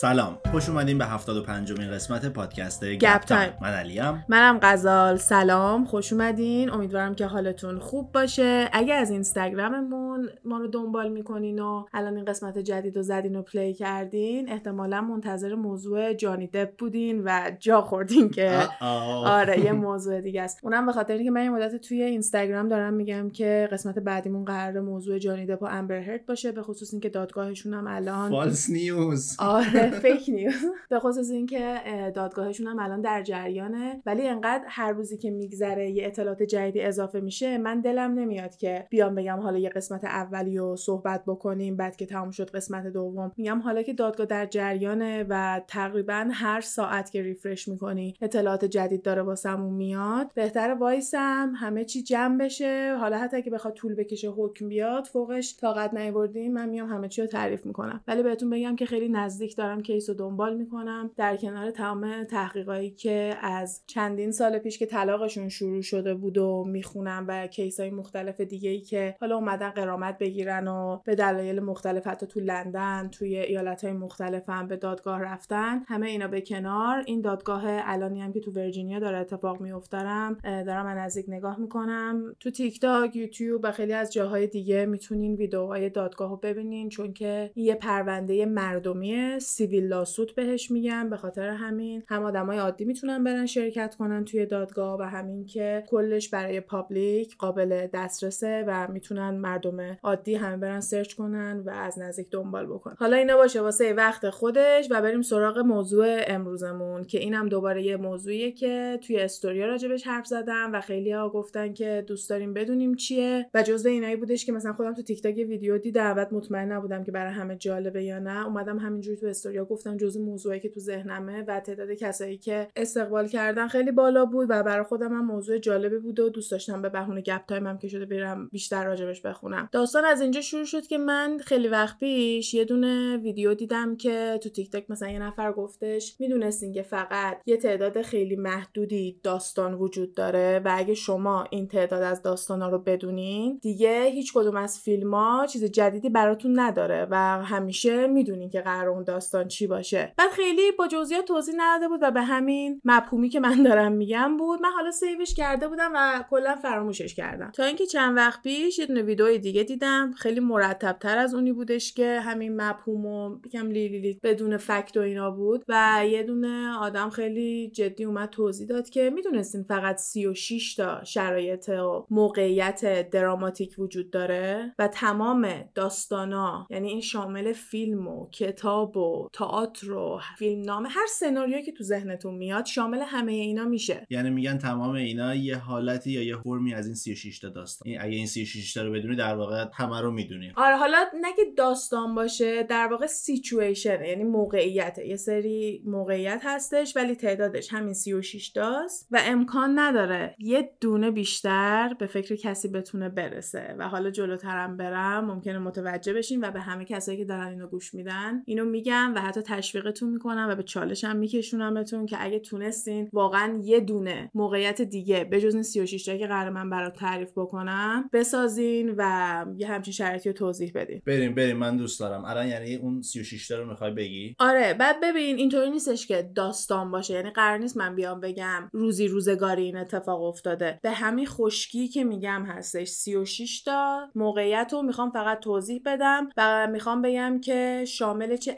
سلام خوش اومدین به 75 امین قسمت پادکست گپ تایم. من علیم. منم غزال. سلام خوش اومدین. امیدوارم که حالتون خوب باشه. اگه از اینستاگراممون ما رو دنبال می‌کنین و الان این قسمت جدید رو زدین و play کردین احتمالا منتظر موضوع جانی دپ بودین و جا خوردین که. آره یه موضوع دیگه است. اونم به خاطر اینکه من یه مدت توی اینستاگرام دارم میگم که قسمت بعدیمون قرار موضوع جانی دپ و امبر باشه به خصوص اینکه دادگاهشون هم الان فالس نیوز. آره. فیک نیوز به خصوص اینکه اه، دادگاهشون هم الان در جریانه. ولی انقدر هر روزی که میگذره یه اطلاعات جدیدی اضافه میشه من دلم نمیاد که بیام بگم حالا یه قسمت اولی رو صحبت بکنیم بعد که تموم شد قسمت دوم. میگم حالا که دادگاه در جریانه و تقریبا هر ساعت که ریفرش می‌کنی اطلاعات جدید داره واسمون میاد. بهتر وایسم همه چی جمع بشه. حالا حتی اگه بخواد طول بکشه حکم بیاد فوقش طاقت نیاوردیم من میام همه چی رو تعریف می‌کنم. ولی بهتون بگم که خیلی نزدیک case رو دنبال می‌کنم. در کنار تمام تحقیقایی که از چندین سال پیش که طلاقشون شروع شده بود و می‌خونم و case های مختلف دیگه ای که حالا اومدن غرامت بگیرن و به دلایل مختلف حتی تو لندن توی ایالت های مختلف هم به دادگاه رفتن همه اینا به کنار. این دادگاه الانی هم که تو ورجینیا داره اتفاق میافته رم دارم از نزدیک نگاه می‌کنم. تو تیک تاک یوتیوب و خیلی از جاهای دیگه می‌تونین ویدیوهای دادگاه رو ببینین چون که یه پرونده مردمیه civil lawsuit بهش میگن به خاطر همین هم آدمای عادی می‌تونن برن شرکت کنن توی دادگاه و همین که کلش برای public قابل دسترسه و می‌تونن مردم عادی همه برن سرچ کنن و از نزدیک دنبال بکنن. حالا اینا باشه واسه وقت خودش و بریم سراغ موضوع امروزمون که اینم دوباره یه موضوعیه که توی استوریا راجبش حرف زدم و خیلی ها گفتن که دوست داریم بدونیم چیه و جزء اینایی بودش که مثلا خودم تو تیک تاک ویدیو دیدم بعد مطمئن نبودم که برای همه جالبه یا نه. اومدم همینجوری تو استوریا گفتم جزء موضوعی که تو ذهنمه و تعداد کسایی که استقبال کردن خیلی بالا بود و برای خودم هم موضوع جالبی بود و دوست داشتم به بهونه گپ تایم هم که شده برم بیشتر راجبش بخونم. داستان از اینجا شروع شد که من خیلی وقت پیش یه دونه ویدیو دیدم که تو تیک تاک مثلا یه نفر گفتش می‌دونستین که فقط یه تعداد خیلی محدودی داستان وجود داره و اگه شما این تعداد از داستانا رو بدونین دیگه هیچ کدوم از فیلم ها چیز جدیدی براتون نداره و همیشه می‌دونین که قرار اون داستان چی باشه. بعد خیلی با جزئیات توضیح نداده بود و به همین مفهومی که من دارم میگم بود. من حالا سیوش کرده بودم و کلا فراموشش کردم. تا اینکه چند وقت پیش یه دونه ویدیو دیگه دیدم. خیلی مرتب تر از اونی بودش که همین مفهوم و یکم لیلیلی بدون فکت و اینا بود. و یه دونه آدم خیلی جدی اومد توضیح داد که می‌دونستین فقط 36 تا شرایط و موقعیت دراماتیک وجود داره و تمام داستانا یعنی این شامل فیلم و کتاب و تئاتر و فیلم نامه هر سناریویی که تو ذهنتون میاد شامل همه اینا میشه. یعنی میگن تمام اینا یه حالتی یا یه فرمی از این 36 تا داستان. این- اگه این 36 تا رو بدونی در واقع همه رو می‌دونی. آره حالا نه که داستان باشه در واقع سیچویشن یعنی موقعیته یه سری موقعیت هستش ولی تعدادش همین 36 تاست و امکان نداره یه دونه بیشتر به فکر کسی بتونه برسه. و حالا جلوترم برم ممکنه متوجه بشین و به همه کسایی که دارن اینو گوش میدن اینو میگم و حتی تشویقتون می‌کنم و به چالشم میکشونمتون که اگه تونستین واقعا یه دونه موقعیت دیگه به جز این 36 تا که قرار من برات تعریف بکنم بسازین و یه همچین شرایطی رو توضیح بدین. بریم بریم. من دوست دارم. الان یعنی اون 36 تا رو می‌خوای بگی؟ آره بعد ببین اینطوری نیستش که داستان باشه. یعنی قرار نیست من بیام بگم روزی روزگاری این اتفاق افتاده. به همین خشکی که میگم هستش 36 تا موقعیت رو می‌خوام فقط توضیح بدم و می‌خوام بگم که شامل چه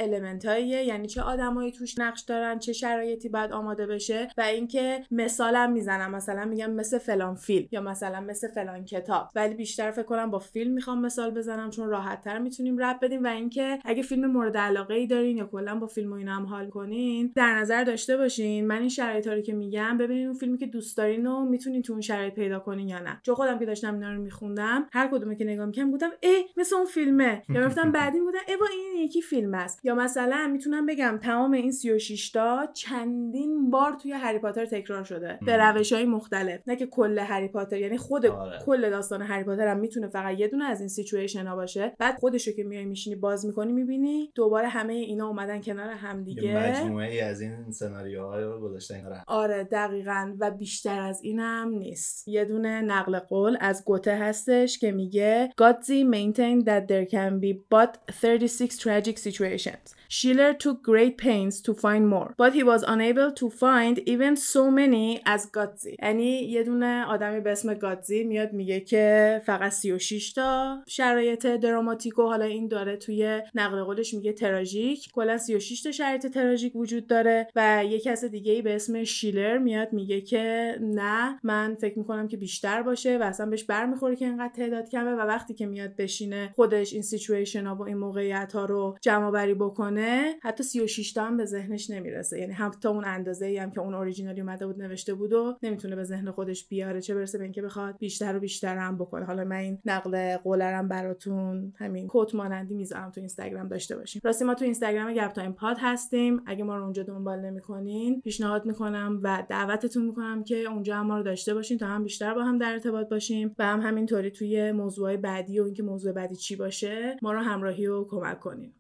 المنتاییه یعنی چه آدمایی توش نقش دارن چه شرایطی باید آماده بشه و اینکه مثالم می‌زنم. مثلا میگم مثل فلان فیلم یا مثلا مثل فلان کتاب. ولی بیشتر فکر کنم با فیلم می‌خوام مثال بزنم چون راحت تر می‌تونیم رب بدیم و اینکه اگه فیلم مورد علاقه ای دارین یا کلا با فیلم و اینا هم حال کنین در نظر داشته باشین. من این شرایطا رو که میگم ببینین اون فیلمی که دوست دارین و می‌تونین تو اون شرایط پیدا کنین یا نه. چون خودم که داشتم اینا رو میخوندم هر کدومه که نگاه می‌کنم گفتم ای مثل اون فیلمه. یا گفتم بعدی بودم ای با این یکی فیلم است. یا مثلا می‌تونم بگم تمام این 36 تا چندین بار توی هری پاتر تکرار شده به. روش های مختلف نه که کل هری پاتر یعنی خود آره. کل داستان هری پاتر هم می‌تونه فقط یه دونه از این سیچویشن ها باشه بعد خودشو که میای میشینی باز می‌کنی می‌بینی دوباره همه اینا اومدن کنار هم دیگه مجموعه ای از این سناریوهای رو گذاشتن. آره دقیقا و بیشتر از اینم نیست یه دونه نقل قول از گوته هستش که میگه Godzi maintained that there can be but 36 tragic situations Schiller took great pains to find more but he was unable to find even so many as Gotzi. یعنی یه دونه آدمی به اسم گاتزی میاد میگه که فقط 36 تا شرایط دراماتیک و حالا این داره توی نقل قولش میگه تراژیک. کلا 36 تا شرایط تراژیک وجود داره و یه کس دیگه ای به اسم شیلر میاد میگه که نه من فکر می‌کنم که بیشتر باشه و اصلا بهش برمیخوره که اینقدر تعداد کمه و وقتی که میاد بشینه خودش این سیچویشن ها و این موقعیت ها رو جمع آوری بکنه حتی 36 تا هم به ذهنش نمی‌رسه. یعنی حتی اون اندازه ای هم که اون originally اومده بود نوشته بود و نمی‌تونه به ذهن خودش بیاره. چه برسه به اینکه بخواد بیشتر و بیشتر هم بکنه. حالا من این نقل قول رم براتون همین quote مانندی می‌ذارم تو اینستاگرام داشته باشیم راستی ما تو اینستاگرام گپ تایم پاد هستیم. اگه ما رو اونجا دنبال نمی‌کنین پیشنهاد می‌کنم و دعوتتون می‌کنم که اونجا هم ما رو داشته باشین تا هم بیشتر با هم در ارتباط باشیم و هم همینطوری توی موضوع بعدی و اینکه موضوع بعدی چی باشه ما رو همراهی و کمک کنین.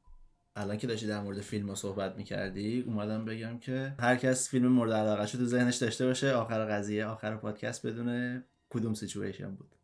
الان که داشتی در مورد فیلم صحبت می‌کردی اومدم بگم که هر کس فیلم مورد علاقه تو ذهنش داشته باشه آخر قضیه آخر پادکست بدونه کدوم سیچویشن بود.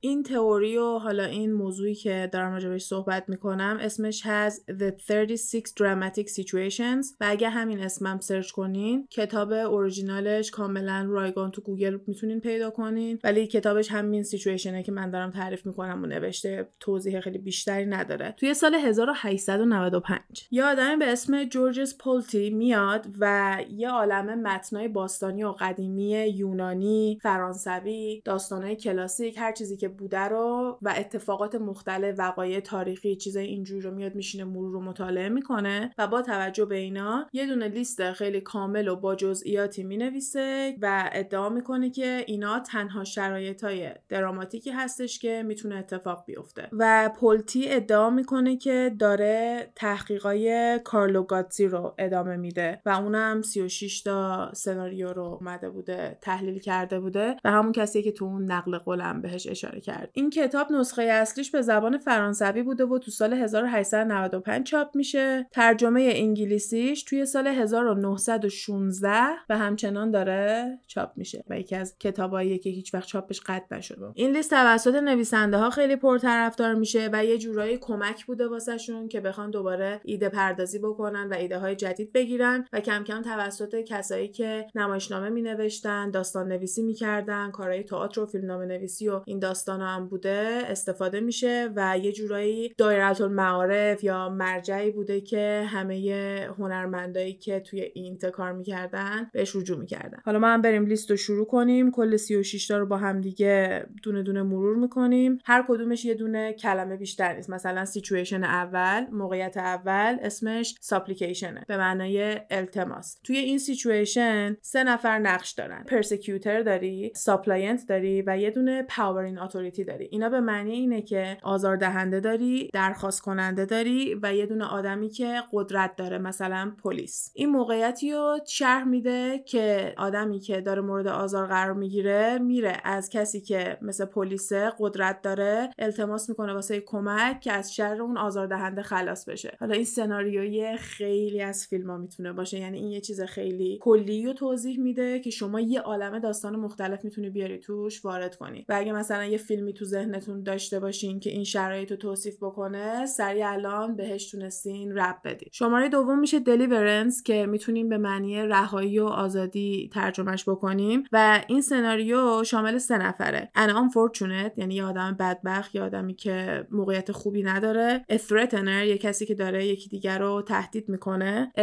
این تئوری و حالا این موضوعی که دارم راجبش صحبت می‌کنم اسمش هست The 36 Dramatic Situations. و اگه همین اسمم سرچ کنین کتاب اورجینالش کاملا رایگان تو گوگل می‌تونین پیدا کنین. ولی کتابش همین سیچویشنه که من دارم تعریف می‌کنم و نوشته توضیح خیلی بیشتری نداره. توی سال 1895 یه آدمی به اسم جورجز پولتی میاد و یه عالم متنای باستانی و قدیمی یونانی فرانسوی داستانهای کلاسیک هر چیزی که بوده رو و اتفاقات مختلف وقایع تاریخی چیزای اینجوری رو میاد میشینه مرور رو مطالعه می‌کنه و با توجه به اینا یه دونه لیست خیلی کامل و با جزئیاتی می‌نویسه و ادعا می‌کنه که اینا تنها شرایط های دراماتیکی هستش که می‌تونه اتفاق بیفته. و پولتی ادعا می‌کنه که داره تحقیقای کارلو گاتزی رو ادامه میده و اونم 36 تا سناریو رو اومده بوده تحلیل کرده بوده و همون کسی که تو اون نقل قولم بهش اشاره کرد. این کتاب نسخه اصلیش به زبان فرانسوی بوده و تو سال 1895 چاپ میشه. ترجمه انگلیسیش توی سال 1916 و همچنان داره چاپ میشه و یکی از کتابایی که هیچ وقت چاپش قطع نشده. این لیست توسط نویسنده ها خیلی پرطرفدار میشه و یه جورایی کمک بوده واسهشون که بخوان دوباره ایده پردازی بکنن و ایده های جدید بگیرن و کم کم توسط کسایی که نمایشنامه می نوشتن داستان نویسی می‌کردن کارهای تئاتر و فیلمنامه نویسی و این داستان هم بوده استفاده میشه و یه جورایی دایره المعارف یا مرجعی بوده که همه هنرمندایی که توی این کار می‌کردن بهش رجوع می‌کردن. حالا ما هم بریم لیست رو شروع کنیم. کل 36 تا رو با هم دیگه دونه دونه مرور می‌کنیم. هر کدومش یه دونه کلمه بیشتر نیست. مثلا سیچویشن اول موقعیت اول اسمش supplication ه به معنای التماس. توی این سیچویشن سه نفر نقش دارن. persecutor داری suppliant داری و یه دونه power in authority داری. اینا به معنی اینه که آزاردهنده داری درخواست کننده داری و یه دونه آدمی که قدرت داره مثلا پلیس. این موقعیتی رو شرح میده که آدمی که داره مورد آزار قرار می‌گیره میره از کسی که مثل پلیس قدرت داره التماس می‌کنه واسه کمک که از شر اون آزاردهنده خلاص بشه. حالا این سناریوی خیلی از فیلم ها می‌تونه باشه. یعنی این یه چیز خیلی کلی رو توضیح میده که شما یه عالم داستان مختلف می‌تونی بیاری توش وارد کنی. و اگه مثلا یه فیلمی تو ذهنتون داشته باشین که این شرایط رو توصیف بکنه سریع الان بهش تونستین رب بدید شماره دوم میشه دلیورنس که می‌تونیم به معنی رهایی و آزادی ترجمهش بکنیم و این سناریو شامل سه نفره. ان unfortunate یعنی یه آدم بدبخت یه آدمی که موقعیت خوبی نداره. Threatener یه کسی که داره یکی دیگر رو تهدید می‌کنه. A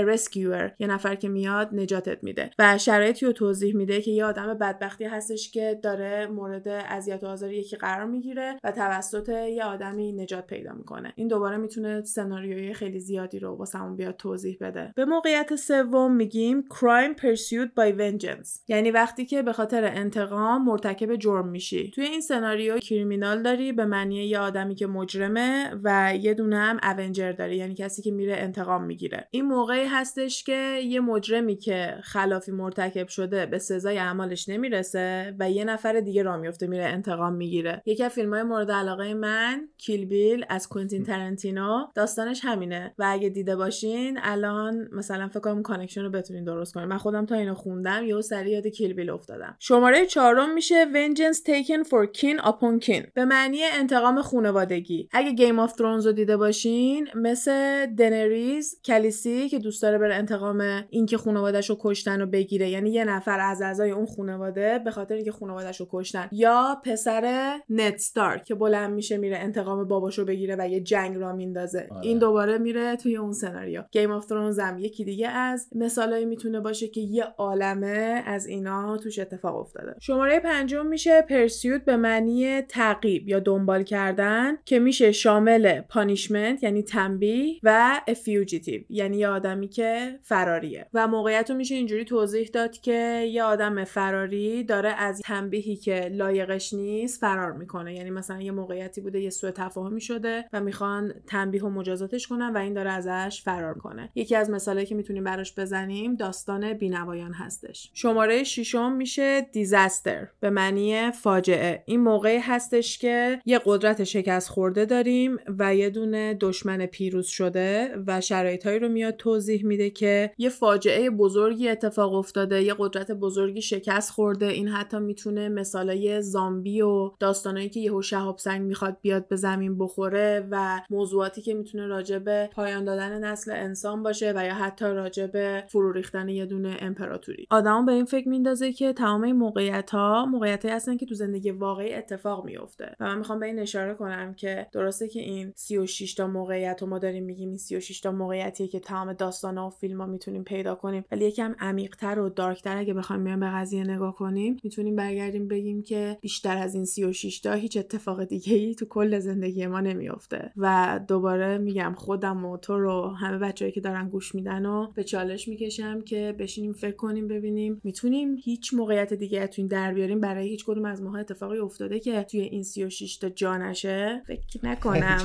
یه نفر که میاد نجاتت میده. و شرایطی رو توضیح میده که یه آدم بدبختی هستش که داره مورد اذیت و آزار یکی قرار می‌گیره و توسط یه آدمی نجات پیدا می‌کنه. این دوباره می‌تونه سناریوی خیلی زیادی رو واسمون بیاد توضیح بده. به موقعیت سوم میگیم crime pursued by vengeance. یعنی وقتی که به خاطر انتقام مرتکب جرم میشی. توی این سناریو کریمینال داری به معنی یه آدمی که مجرمه و یه دونه هم اونجر داری یعنی کسی که میره انتقام می‌گیره. این موقعی هستش که یه مجرمی که خلافی مرتکب شده به سزای اعمالش نمی‌رسه و یه نفر دیگه را میفته میره انتقام می‌گیره. می‌گیره یکی از فیلم های مورد علاقه من کیل بیل از کوینتین تارانتینو داستانش همینه. و اگه دیده باشین الان مثلا فکر کنم connection رو بتونین درست کنین. من خودم تا اینو خوندم یهو سری یاد کیل بیل افتادم. شماره چهارم میشه Vengeance Taken for Kin Upon Kin. به معنی انتقام خانوادگی. اگه گیم آف ترونز رو دیده باشین مثل دنریس کالیسی که دوست داره بره انتقام اینکه خانواده‌شو رو کشتن و بگیره. یعنی یه نفر از اعضای اون خانواده به خاطر اینکه خانواده‌شو رو کشتن. یا پسر ند استارک که بلند میشه میره انتقام باباشو بگیره و یه جنگ راه میندازه. آره. این دوباره میره توی اون سناریو. گیم آف ترونز هم یکی دیگه از مثالایی می‌تونه باشه که یه عالمه از اینا توش اتفاق افتاده. شماره پنجم میشه pursuit به معنی تعقیب یا دنبال کردن که میشه شامل punishment یعنی تنبیه و fugitive یعنی یه آدمی که فراریه. و موقعیت رو میشه اینجوری توضیح داد که یه آدم فراری داره از تنبیهی که لایقش نیست فرار می‌کنه. یعنی مثلا یه موقعیتی بوده یه سوء تفاهمی شده و می‌خوان تنبیه و مجازاتش کنن و این داره ازش فرار کنه. یکی از مثالایی که می‌تونیم براش بزنیم داستان بینوایان هستش. شماره ششم میشه disaster به معنی فاجعه. این موقعی هستش که یه قدرت شکست خورده داریم و یه دونه دشمن پیروز شده و شرایطهایی رو میاد توضیح میده که یه فاجعه بزرگی اتفاق افتاده یه قدرت بزرگی شکست خورده. این حتی می‌تونه مثالای زامبی و داستانایی که یهو شهاب سنگ می‌خواد بیاد به زمین بخوره و موضوعاتی که می‌تونه راجع به پایان دادن نسل انسان باشه و یا حتی راجع به فرو ریختن یه دونه امپراتوری. آدمو به این فکر میندازه که تمام این موقعیت ها موقعیت هستن که تو زندگی واقعی اتفاق میفته و من می‌خوام به این اشاره کنم که درسته که این 36 تا موقعیت رو ما داریم میگیم این 36 تا موقعیتیه که تمام داستان و فیلم ها می‌تونیم پیدا کنیم. ولی یکم عمیقتر و دارکتر اگه بخوایم به قضیه نگاه کنیم می‌تونیم برگردیم بگیم که بیشتر از این 36 تا هیچ اتفاق دیگه ای تو کل زندگی ما نمیافته. و دوباره میگم خودم و تو رو همه بچه‌ای که دارن گوش میدن و به چالش می‌کشم که بشینیم فکر کنیم ببینیم. می‌تونیم هیچ موقعیت دیگه تو این در بیاریم. برای هیچ کدوم از ماها اتفاقی افتاده که توی این 36 تا جا نشه. فکر نکنم.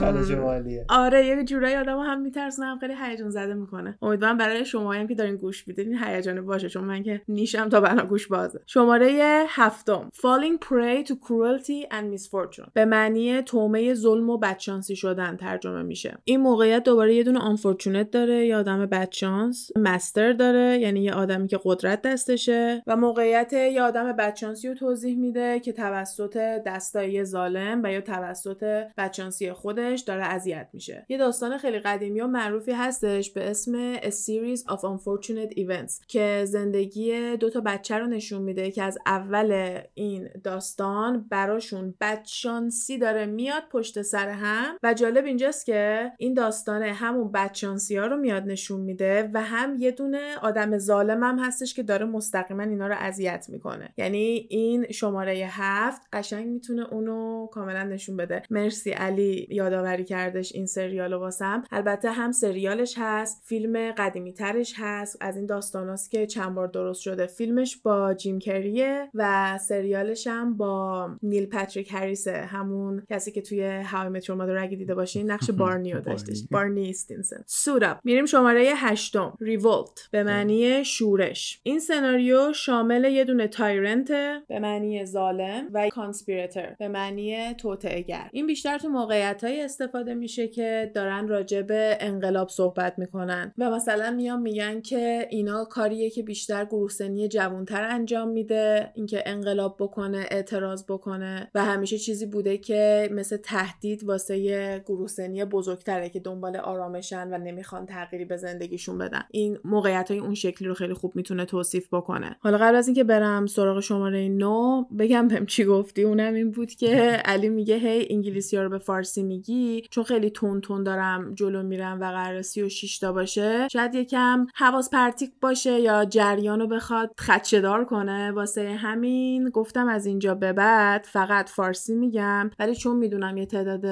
آره یه جورایی آدم هم میترسونه هم خیلی هیجان زده می‌کنه. امیدوارم برای شما هم که دارین گوش میدین هیجان باشه. چون من که نیشم تا بنا گوش بازه. شماره هفتم. Falling prey to cruelty and misfortune. به معنی تومه ظلم و بدشانسی شدن ترجمه میشه. این موقعیت دوباره یه دونه unfortunate داره یه آدم بدشانس مستر داره یعنی یه آدمی که قدرت دستشه و موقعیت یه آدم بدشانسی رو توضیح میده که توسط دستای ظالم و یا توسط بدشانسی خودش داره اذیت میشه. یه داستان خیلی قدیمی و معروفی هستش به اسم A Series of Unfortunate Events که زندگی دو تا بچه رو نشون میده که از اول این داستان براشون بدشانسی داره میاد پشت سر هم و جالب اینجاست که این داستان همون بدشانسی ها رو میاد نشون میده و هم یه دونه آدم ظالم هم هستش که داره مستقیما اینا رو اذیت می‌کنه. یعنی این شماره هفت قشنگ می‌تونه اونو کاملا نشون بده. مرسی علی یادآوری کردش این سریال واسم. البته هم سریالش هست فیلم قدیمی ترش هست. از این داستاناست که چند بار درست شده. فیلمش با جیم کریه و سریالش هم با نیل پاتریک هریسه همون کسی که توی How I Met Your Mother اگه دیده باشین نقش بارنی. رو داشتش. بارنی استینسن. سورا میریم شماره هشتم. revolt به معنی شورش. این سناریو شامل یه دونه tyrant به معنی ظالم و conspirator به معنی توطئه‌گر. این بیشتر تو موقعیت استفاده میشه که دارن راجع به انقلاب صحبت می‌کنن. و مثلا میان میگن که اینا کاریه که بیشتر گروه سنی جوانتر انجام میده. اینکه انقلاب بکنه اعتراض بکنه. و همیشه چیزی بوده که مثل تهدید واسه یه گروه سنی بزرگتره که دنبال آرامشن و نمی‌خوان تغییری به زندگیشون بدن. این موقعیت های اون شکلی رو خیلی خوب می‌تونه توصیف بکنه. حالا قبل از اینکه برم سراغ شماره نو بگم بهم چی گفتی. اونم این بود که علی میگه هی انگلیسی ها رو به فارسی میگی؟ چون خیلی تون تون دارم جلو میرم و قرار 36 تا باشه. شاید یکم حواس پرتیک باشه یا جریان رو بخواد خدشه دار کنه. واسه همین گفتم از اینجا به بعد فقط فارسی میگم. ولی چون می‌دونم یه تعداد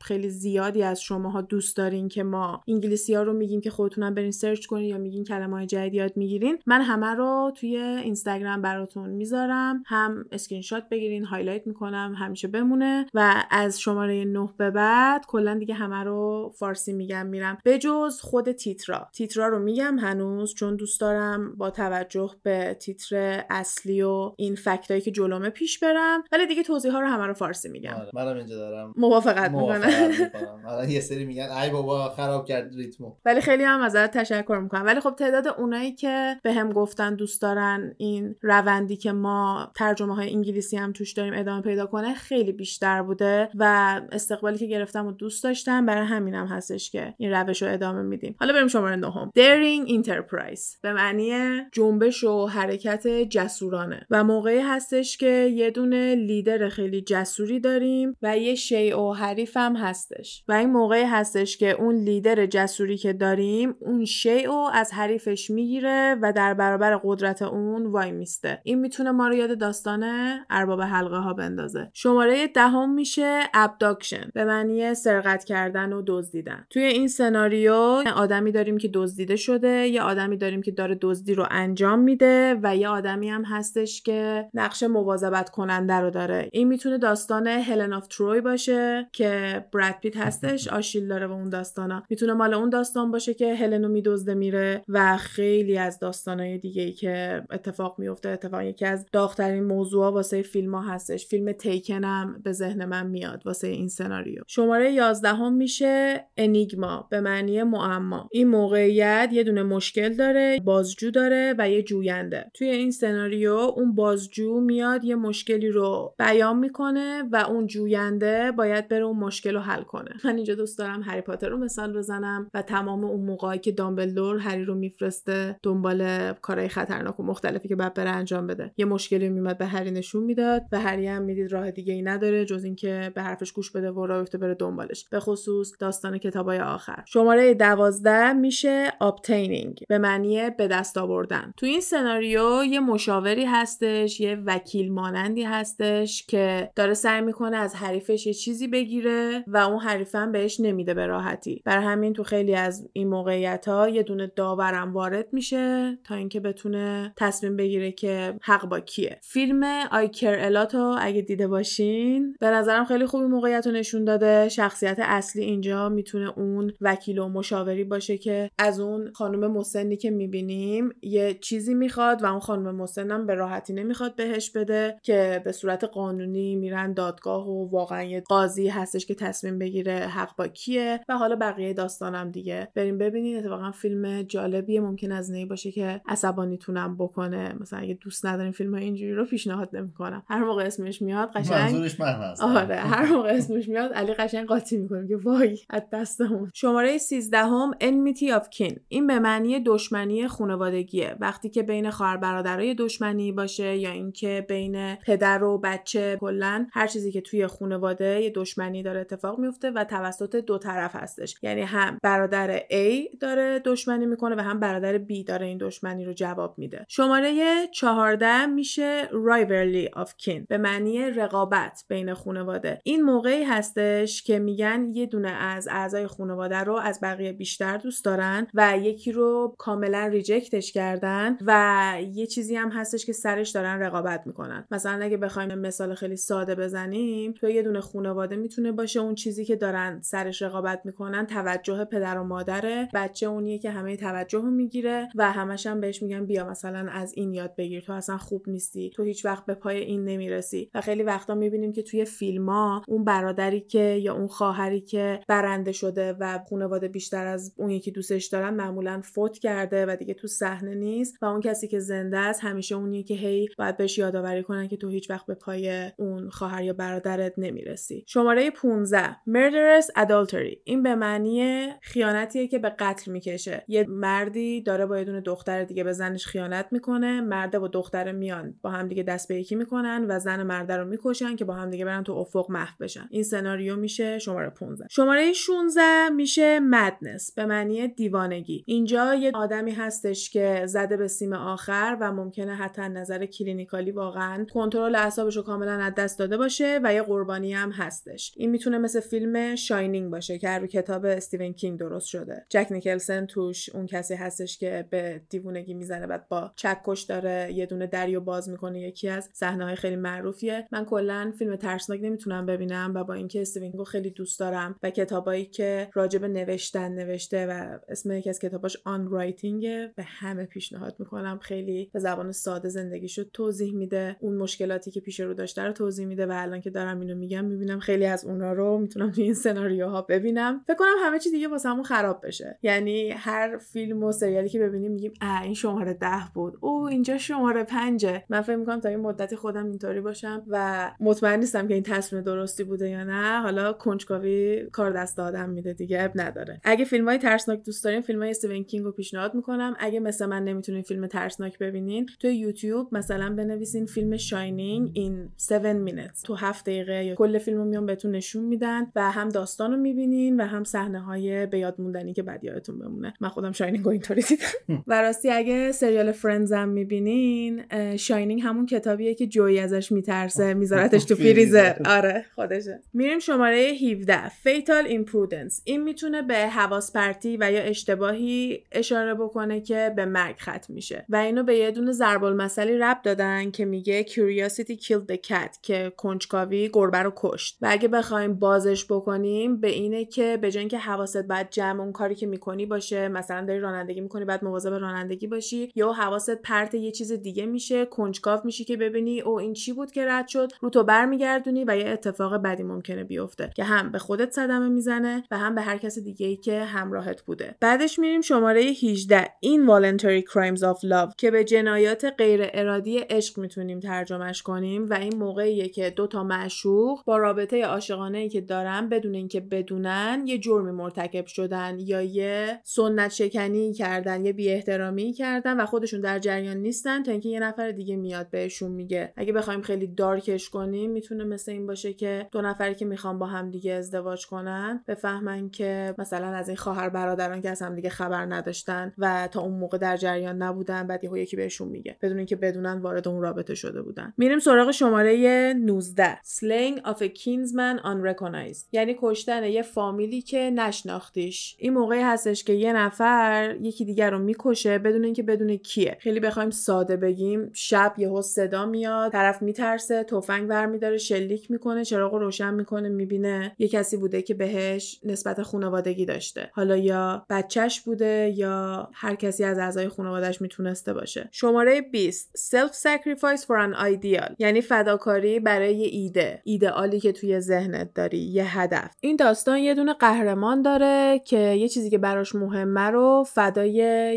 خیلی زیادی از شماها دوست دارین که ما انگلیسی ها رو میگیم که خودتونم برین search کنین یا میگین کلمه های جدید یاد می‌گیرین من همه رو توی اینستاگرام براتون می‌ذارم. هم اسکرین شات بگیرین highlight می‌کنم همیشه بمونه. و از شماره 9 به بعد کلا دیگه همه رو فارسی میگم میرم. بجز خود تیترا. تیترا رو میگم هنوز چون دوست دارم با توجه به تیتر اصلی و این fact ایی که جلومه پیش برم. ولی دیگه توضیح ها رو همه رو فارسی میگم. آره منم اینجا دارم. موافقت می‌کنم. الان یه سری میگن ای بابا خراب کرد ریتمو. ولی خیلی هم ازت تشکر می‌کنم. ولی خب تعداد اونایی که به هم گفتن دوست دارن این روندی که ما ترجمه های انگلیسی هم توش داریم ادامه پیدا کنه خیلی بیشتر بوده و استقبالی که گرفتم و دوست داشتم برای همینم هستش که این روش رو ادامه میدیم. حالا بریم شماره نهم. Daring Enterprise. به معنی جنبش و حرکت جسورانه. و موقعی هستش که یه دونه لیدر خیلی جسوری داریم و یه شیء و حریف هم هستش. و این موقعی هستش که اون لیدر جسوری که داریم اون شیء و از حریفش می‌گیره و در برابر قدرت اون وای میسته. این می‌تونه ما رو یاد داستان ارباب حلقه ها بندازه. شماره دهم میشه abduction به معنی سرقت کردن و دزدیدن. توی این سناریو آدمی داریم که دزدیده شده یه آدمی داریم که داره دزدی رو انجام میده و یه آدمی هم هستش که نقش مواظبت کننده رو داره. می‌تونه داستان Helen of Troy باشه که براد پیت هستش آشیل داره و اون داستانا. می‌تونه مال اون داستان باشه که هلنو میدزده میره و خیلی از داستانهای دیگه ای که اتفاق میفته اتفاق یکی از داغترین موضوع واسه فیلم ها هستش. فیلم Taken هم به ذهن من میاد واسه این سناریو. شماره 11 هم میشه enigma به معنی معما. این موقعیت یه دونه مشکل داره بازجو داره و یه جوینده. توی این سناریو اون بازجو میاد یه مشکلی رو بیان می‌کنه و اون جوینده باید بره اون مشکل رو حل کنه. من اینجا دوست دارم هری پاتر رو مثال بزنم و تمام اون موقعی که دامبلدور هری رو میفرسته دنبال کارهای خطرناک و مختلفی که بعد بره انجام بده. یه مشکلی میمد به هری نشون می‌داد و هری هم می‌دید راه دیگه ای نداره جز اینکه به حرفش گوش بده و راه بره دنبالش. به خصوص داستان کتابای آخر. شماره دوازده میشه obtaining به معنی به دست آوردن. تو این سناریو یه مشاوری هستش یه وکیل مانندی هستش که داره سعی می‌کنه از حریفش یه چیزی بگیره و اون حریفم بهش نمیده به راحتی. برای همین تو خیلی از این موقعیت ها یه دونه داورم وارد میشه تا اینکه بتونه تصمیم بگیره که حق با کیه. فیلم آیکر الاتو اگه دیده باشین به نظرم خیلی خوبی موقعیت رو نشون داده. شخصیت اصلی اینجا می‌تونه اون وکیل و مشاوری باشه که از اون خانم مسنی که می‌بینیم یه چیزی می‌خواد و اون خانم مسنم به راحتی نمی‌خواد بهش بده که به صورت قانونی میرن دادگاه و واقعا یه قاضی هستش که تصمیم بگیره حق با کیه و حالا بقیه داستانم دیگه. بریم ببینید اتفاقا فیلم جالبیه ممکن از نهی باشه که عصبانیتونم بکنه. مثلا اگه دوست ندارین فیلم های اینجوری رو پیشنهاد نمی‌کنم. هر موقع اسمش میاد قشنگ منظورش من هست. آره هر موقع اسمش میاد علی قشنگ قاطی می‌کنه که وای از دستمون. شماره 13 هم enmity of kin. این به معنی دشمنی خانوادگیه. وقتی که بین خواهر برادرای دشمنی باشه یا اینکه بین پدر و بچه کلا هر چیزی که توی خانواده یه دشمنی داره اتفاق میفته و توسط دو طرف هستش. یعنی هم برادر A داره دشمنی می‌کنه و هم برادر B داره این دشمنی رو جواب میده. شماره 14 میشه rivalry of kin به معنی رقابت بین خانواده. این موقعی هستش که میگن یه دونه از اعضای خانواده رو از بقیه بیشتر دوست دارن و یکی رو کاملا ریجکتش کردن و یه چیزی هم هستش که سرش دارن رقابت می‌کنن. مثلا اگه بخوایم مثال خیلی ساده بزنیم تو یه دونه خانواده می‌تونه باشه. اون چیزی که دارن سرش رقابت می‌کنن توجه پدر و مادره. بچه اونیه که همه توجه رو می‌گیره و همش هم بهش میگن بیا مثلا از این یاد بگیر. تو اصلا خوب نیستی. تو هیچ وقت به پای این نمی‌رسی. و خیلی وقتا می‌بینیم که توی فیلم ها اون برادری که یا اون خواهری که برنده شده و خانواده بیشتر از اون یکی دوستش دارن معمولا فوت کرده و دیگه تو صحنه نیست. و اون کسی که زنده است همیشه اونیه که هی باید بهش یادآوری کنن که تو هیچ وقت به پای خواهر یا برادرت نمی‌رسی. شماره 15 murderous adultery. این به معنی خیانتیه که به قتل می‌کشه. یه مردی داره با یه دونه دختر دیگه به زنش خیانت می‌کنه مرد و دختر میان. با هم دیگه دست به یکی می‌کنن و زن مرد رو می‌کشن که با هم دیگه برن تو افق محو بشن. این سناریو میشه شماره 15 شماره 16 میشه madness به معنی دیوانگی. اینجا یه آدمی هستش که زده به سیم آخر و ممکنه حتی نظر clinically واقعا کنترل اعصابش رو کاملا از دست داده باشه و یه قربانی هم هستش. این می‌تونه مثل فیلم Shining باشه که رو کتاب استیون کینگ درست شده. جک نیکلسن توش اون کسی هستش که به دیوونگی می‌زنه بعد با چکش داره یه دونه دریو باز می‌کنه. یکی از صحنه خیلی معروفیه. من کلا فیلم ترسناک نمی‌تونم ببینم و با اینکه استیون خیلی دوست دارم و کتابایی که راجب نوشتن نوشته و اسم یکی از کتاباش On Writing به همه پیشنهاد می‌کنم. خیلی به زبان ساده زندگیشو توضیح میده. اون مشکلاتی که پیش رو داشته توضیح میده و الان که دارم اینو میگم می‌بینم خیلی از اونا رو می‌تونم توی این سناریوها ببینم. فکر کنم همه چی دیگه واسمون خراب بشه. یعنی هر فیلم و سریالی که ببینیم میگیم اه این شماره ده بود. او اینجا شماره پنجه. من فکر می‌کنم تا این مدتی خودم اینطوری باشم و مطمئن نیستم که این تصمیم درستی بوده یا نه. حالا کنجکاوی کار دست آدم میده دیگه عیب نداره. اگه فیلم های ترسناک دوست دارین فیلم های استیون کینگ رو پیشنهاد می‌کنم. اگه مثل من نمی‌تونین فیلم ترسناک ببینین تو یوتیوب مثلا بنویسین فیلم Shining in 7 minutes تو 7 دقیقه یا کل فیلم رو میان بهتون نشون میدن و هم داستان رو می‌بینین و هم صحنه های به یاد موندنی که بعد یادتون بمونه. من خودم Shining اینطوری دیدم. و راستی اگه سریال Friends هم می‌بینین Shining همون کتابیه که جوی ازش میترسه میذارتش تو فریزر. آره خودشه. میریم شماره 17 fatal imprudence این می‌تونه به حواس پرتی و یا اشتباهی اشاره بکنه که به مرگ ختم میشه. و اینو به یه دونه ضرب المثلی ربط دادن که میگه curiosity killed the cat. که کنجکاوی گربه رو کشت. و اگه بخوایم بازش بکنیم به اینه که به جای اینکه حواست بعد جمع اون کاری که می‌کنی باشه مثلا داری رانندگی می‌کنی بعد مواظب رانندگی باشی یا حواست پرت یه چیز دیگه میشه کنجکاو میشی که ببینی او این چی بود که رد شد رو تو برمیگردونی و یه اتفاق بدی ممکنه بیفته که هم به خودت صدمه می‌زنه و هم به هر کس دیگه ای که همراهت بوده. بعدش میریم شماره 18 involuntary crimes of love که به جنایات غیر ارادی عشق می‌تونیم ترجمهش کنیم و این موقعیه که دو تا معشوق با رابطه عاشقانه ای که دارن بدون اینکه بدونن یه جرمی مرتکب شدن یا یه سنت شکنی کردن یه بی احترامی کردن و خودشون در جریان نیستن تا اینکه یه نفر دیگه میاد بهشون میگه. اگه بخوایم خیلی دارکش کنیم می‌تونه مثل این باشه که دو نفری که می‌خوان با هم دیگه ازدواج کنن بفهمن که مثلا از این خواهر برادران که از هم دیگه خبر نداشتن و تا اون موقع در جریان نبودن بعد یهو یکی بهشون میگه. بدون اینکه بدونن وارد اون رابطه شده بودن. میریم سراغ شماره 19 slaying of a kinsman unrecognized. یعنی کشتن یه فامیلی که نشناختیش. این موقعی هستش که یه نفر یکی دیگر رو می‌کشه بدون اینکه بدون کیه. خیلی بخوایم ساده بگیم. شب یهو صدا میاد طرف میترسه تفنگ برمیداره شلیک می‌کنه چراغ رو روشن می‌کنه می‌بینه یه کسی بوده که بهش نسبت خانوادگی داشته. حالا یا بچهش بوده یا هر کسی از اعضای خانوادهش می‌تونسته باشه. شماره 20 self sacrifice for an ideal. یعنی فداکاری برای یه ایده ایدئالی که توی ذهنت داری یه هدف. این داستان یه دونه قهرمان داره که یه چیزی که براش مهمه رو فدای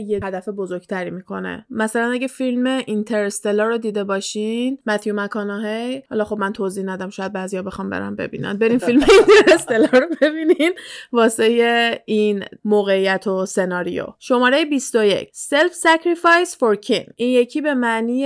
یه هدف بزرگتری می‌کنه. مثلا اگه فیلم اینترستلا رو دیده باشین متیو مکاناهی حالا خب من توضیح ندم شاید بعضیا بخوام برم ببینن. برین فیلم اینترستلا رو ببینین. واسه این موقعیت و سناریو. شماره 21 self sacrifice for kin این یکی به معنی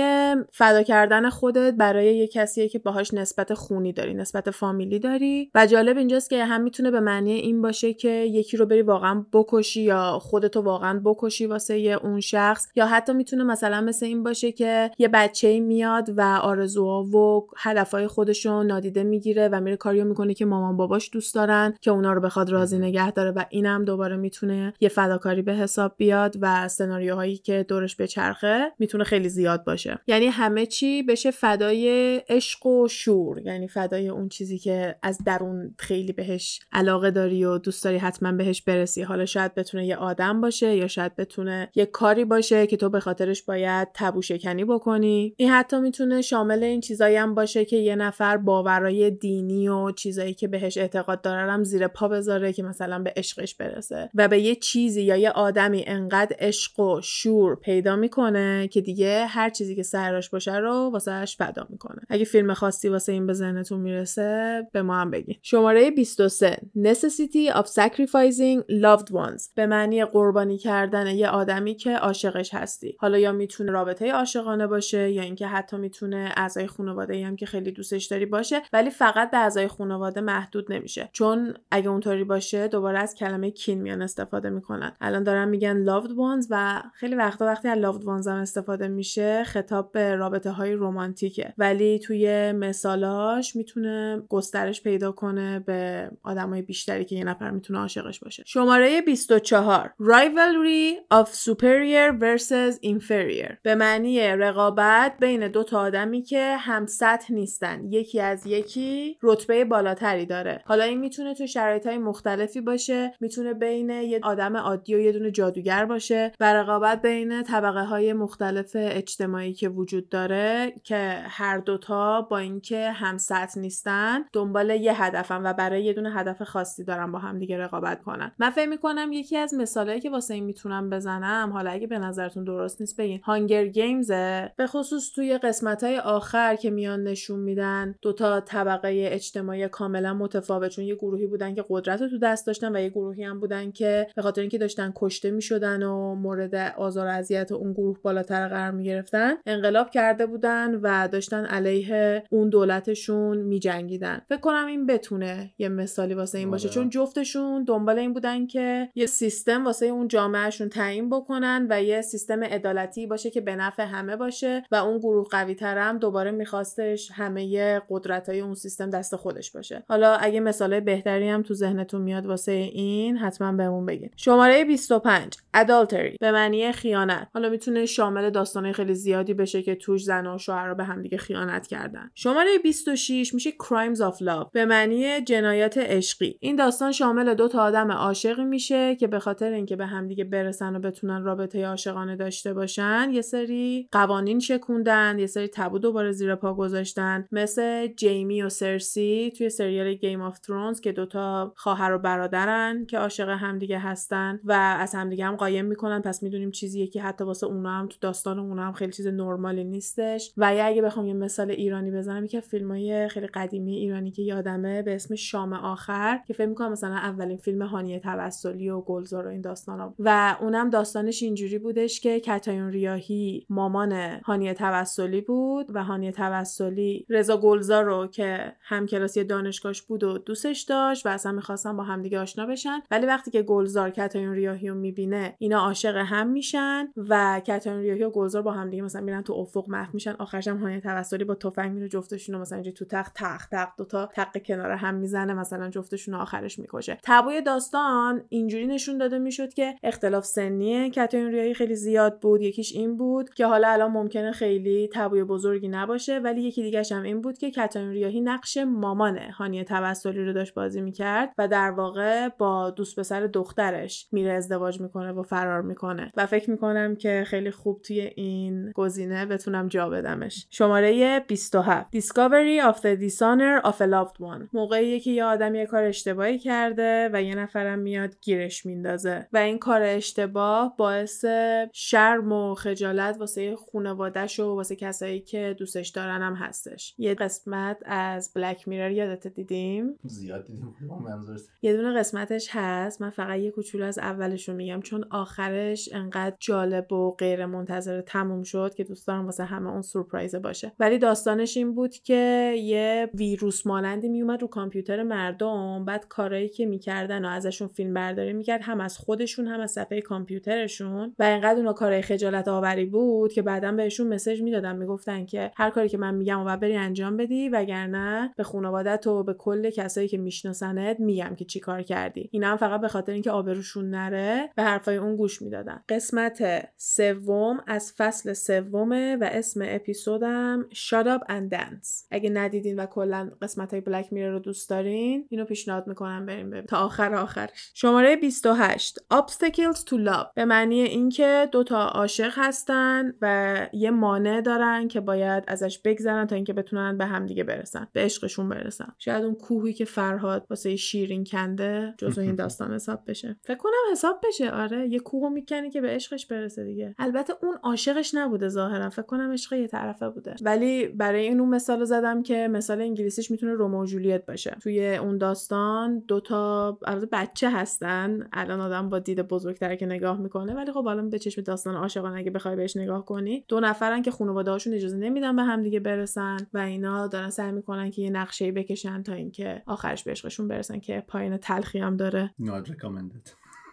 فدا کردن خودت برای یه کسی که باهاش نسبت خونی داری نسبت فامیلی داری. و جالب اینجاست که هم می‌تونه به معنی این باشه که یکی رو بری واقعا بکشی یا خودتو واقعا بکشی واسه اون شخص. یا حتی می‌تونه مثلا مثل این باشه که یه بچه میاد و آرزوها و هدفهای خودشو نادیده می‌گیره و میره کاریو می‌کنه که مامان باباش دوست دارن که اونا رو بخواد راضی نگه داره. و اینم دوباره می‌تونه یه فداکاری به حساب بیاد و سناریوهایی که دورش به چرخه می‌تونه خیلی زیاد باشه. یعنی همه چی بشه فدای عشق و شور یعنی فدای اون چیزی که از درون خیلی بهش علاقه داری و دوست داری حتما بهش برسی. حالا شاید بتونه یه آدم باشه یا شاید بتونه یه کاری باشه که تو به خاطرش باید تبو شکنی بکنی. این حتی می‌تونه شامل این چیزایی هم باشه که یه نفر باورای دینی و چیزایی که بهش اعتقاد داره هم زیر پا بذاره که مثلا به عشقش برسه و به یه چیزی یا یه آدمی انقدر عشق و شور پیدا می‌کنه که دیگه هر چیزی که سرش باشه رو واسهش فدا می‌کنه. اگه فیلم خاصی واسه این به ذهنتون می‌رسه به ما هم بگین. شماره 23 necessity of sacrificing loved ones به معنی قربانی کردن یه آدمی که عاشقش هستی. حالا یا می‌تونه رابطه عاشقانه باشه یا اینکه حتی می‌تونه اعضای خانواده هم که خیلی دوستش داری باشه ولی فقط به اعضای خانواده محدود نمیشه. چون اگه اونطوری باشه دوباره از کلمه کین میان استفاده می‌کنن. الان دارن میگن loved ones و خیلی وقتا وقتی از loved ones هم استفاده میشه خطاب به رابطه های رومانتیکه ولی توی مثالاش می‌تونه گسترش پیدا کنه به آدمای بیشتری که یه نفر می‌تونه عاشقش باشه. شماره 24 rivalry of superior versus inferior. به معنی رقابت بین دو تا آدمی که هم سطح نیستن. یکی از یکی رتبه بالاتری داره. حالا این می‌تونه تو شرایط های مختلفی باشه می‌تونه بین یه آدم عادی و یه دونه جادوگر باشه و رقابت بین طبقه های مختلف اجتماعی که وجود داره که هر دوتا با اینکه هم سطح نیستن دنبال یه هدفن و برای یه دونه هدف خاصی دارن با هم دیگه رقابت کنن. من فکر می‌کنم یکی از مثالهایی که واسه این می‌تونم بزنم حالا اگه به نظرتون درست نیست بگین هانگر گیمزه به خصوص توی قسمت های آخر که میان نشون میدن دوتا طبقه اجتماعی کاملا متفاوت چون یه گروهی بودن که قدرت رو تو دست داشتن و یه گروهی هم بودن که به خاطر اینکه داشتن کشته می‌شدن و مورد آزار و اذیت اون گروه بالاتر قرار می‌گرفتن انقلاب کرده بودن و داشتن علیه اون دولتشون میجنگیدن. فکر کنم این بتونه یه مثالی واسه این باشه. آره. چون جفتشون دنبال این بودن که یه سیستم واسه اون جامعهشون تعیین بکنن و یه سیستم عدالتی باشه که به نفع همه باشه و اون گروه قوی هم دوباره میخواستش همه قدرت های اون سیستم دست خودش باشه. حالا اگه مثال بهتری هم تو ذهنتون میاد واسه این حتما بهمون بگین. شماره 25 adultery. به معنی خیانت. حالا می‌تونه شامل داستانه خیلی زیادی بشه که توش زن و شوهر به همدیگه خیانت کردن. شماره 26 میشه crimes of love به معنی جنایات عشقی. این داستان شامل دو تا آدم عاشقی میشه که به خاطر اینکه به همدیگه برسن و بتونن رابطه عاشقانه داشته باشن یه سری قوانین شکوندن یه سری تابو دوباره زیر پا گذاشتن. مثل جیمی و سرسی توی سریال Game of Thrones که دوتا خواهر و برادرن که عاشق همدیگه هستن و از همدیگه هم قایم می‌کنن. پس می‌دونیم چیزیه که حتی واسه اونا هم تو داستان اونا هم خیلی چیز نرمالی نیستش. و یا اگه بخوام یه مثال ایرانی بزنم. یکی از فیلمای خیلی قدیمی ایرانی که یادمه به اسم شام آخر که فکر می‌کنم مثلا اولین فیلم هانیه توسلی و گلزار و این داستانا و اونم داستانش اینجوری بودش که کتایون ریاهی مامان هانیه توسلی بود و هانیه توسلی رضا گلزار رو که همکلاسی دانشگاهش بود و دوستش داشت و اصلا می‌خواستن با همدیگه آشنا بشن. ولی وقتی که گلزار کتایون ریاهی رو می‌بینه اینا عاشق هم میشن و کتایون ریاهی و گلزار با همدیگه مثلا میرن تو افق محو میشن. آخرش هم هانیه توسلی با تفنگ میره جفتشون مثلا اینجوری تو تخت تخت تخت دو تا تق کنار هم می‌زنه مثلا جفتشون آخرش می‌کشه. تبوی داستان اینجوری نشون داده می‌شد که اختلاف سنی ریاهی خیلی زیاد بود یکیش این بود که حالا الان ممکنه خیلی تبوی بزرگی نباشه ولی یکی دیگه هم این بود که کتایون ریاهی نقش مامان هانیه توسلی رو داشت بازی می‌کرد و در واقع با دوست پسر دخترش میره ازدواج می‌کنه و فرار می‌کنه. و فکر می‌کنم که خیلی خوب توی این گزینه بتونم جا بدمش. شماره 27 Discovery of the Dishonor of a Loved One. موقعیه که یه آدم یه کار اشتباهی کرده و یه نفرم میاد گیرش میندازه. و این کار اشتباه باعث شرم و خجالت واسه خانوادهش و واسه کسایی که دوستش دارن هم هستش. یه قسمت از بلک میرر یادت دیدیم؟ زیاد دیدیم. منظور یه دونه قسمتش هست. من فقط یه کوچولو از اولش رو میگم چون آخرش انقدر جالب و غیر منتظره تموم شد که دوست دارم واسه همه اون سورپرایزه باشه. ولی داستانش این بود که یه ویروس مانندی میومد رو کامپیوتر مردم بعد کارایی که می‌کردن و ازشون فیلم برداری می‌کرد هم از خودشون هم از صفحه کامپیوترشون. و انقدر اونا کارهای خجالت آوری بود که بعدا بهشون مسج می‌دادن می‌گفتن که هر کاری که من میگم و بری انجام بدی وگرنه به خانوادت و به کل کسایی که میشناسنت میگم که چی کار کردی. اینا هم فقط به خاطر اینکه آبروشون نره به حرفای اون گوش می‌دادن. قسمت سوم از فصل سومه و اسم اپیزودم Shut Up and Dance. اگه ندیدین و کلا قسمت های بلک میرر رو دوست دارین اینو پیشنهاد می‌کنم بریم ببین تا آخر آخرش. شماره 28 Obstacles to Love. به معنی اینکه دو تا عاشق هستن و یه مانع دارن که باید ازش بگذرن تا اینکه بتونن به همدیگه برسن به عشقشون برسن. شاید اون کوهی که فرهاد واسه شیرین کنده جزو این داستان حساب بشه. فکر کنم حساب بشه. آره یه کوهو می‌کنی که به عشقش برسه دیگه. البته اون عاشقش نبوده ظاهرا. فکر کنم عشق یه طرفه بوده. ولی برای این اون مثال زدم که مثال انگلیسیش می‌تونه رومو و جولیت باشه. توی اون داستان دوتا البته بچه هستن. الان آدم با دید بزرگتر که نگاه می‌کنه. ولی خب الان به چشم داستان عاشقانه اگه بخوای بهش نگاه کنی. دو نفرن که خانواده هاشون اجازه نمیدن به هم دیگه برسن و اینا دارن سعی می‌کنن که یه نقشه بکشن تا اینکه آخرش به عشقشون برسن که پایین تلخی هم داره. Not recommended.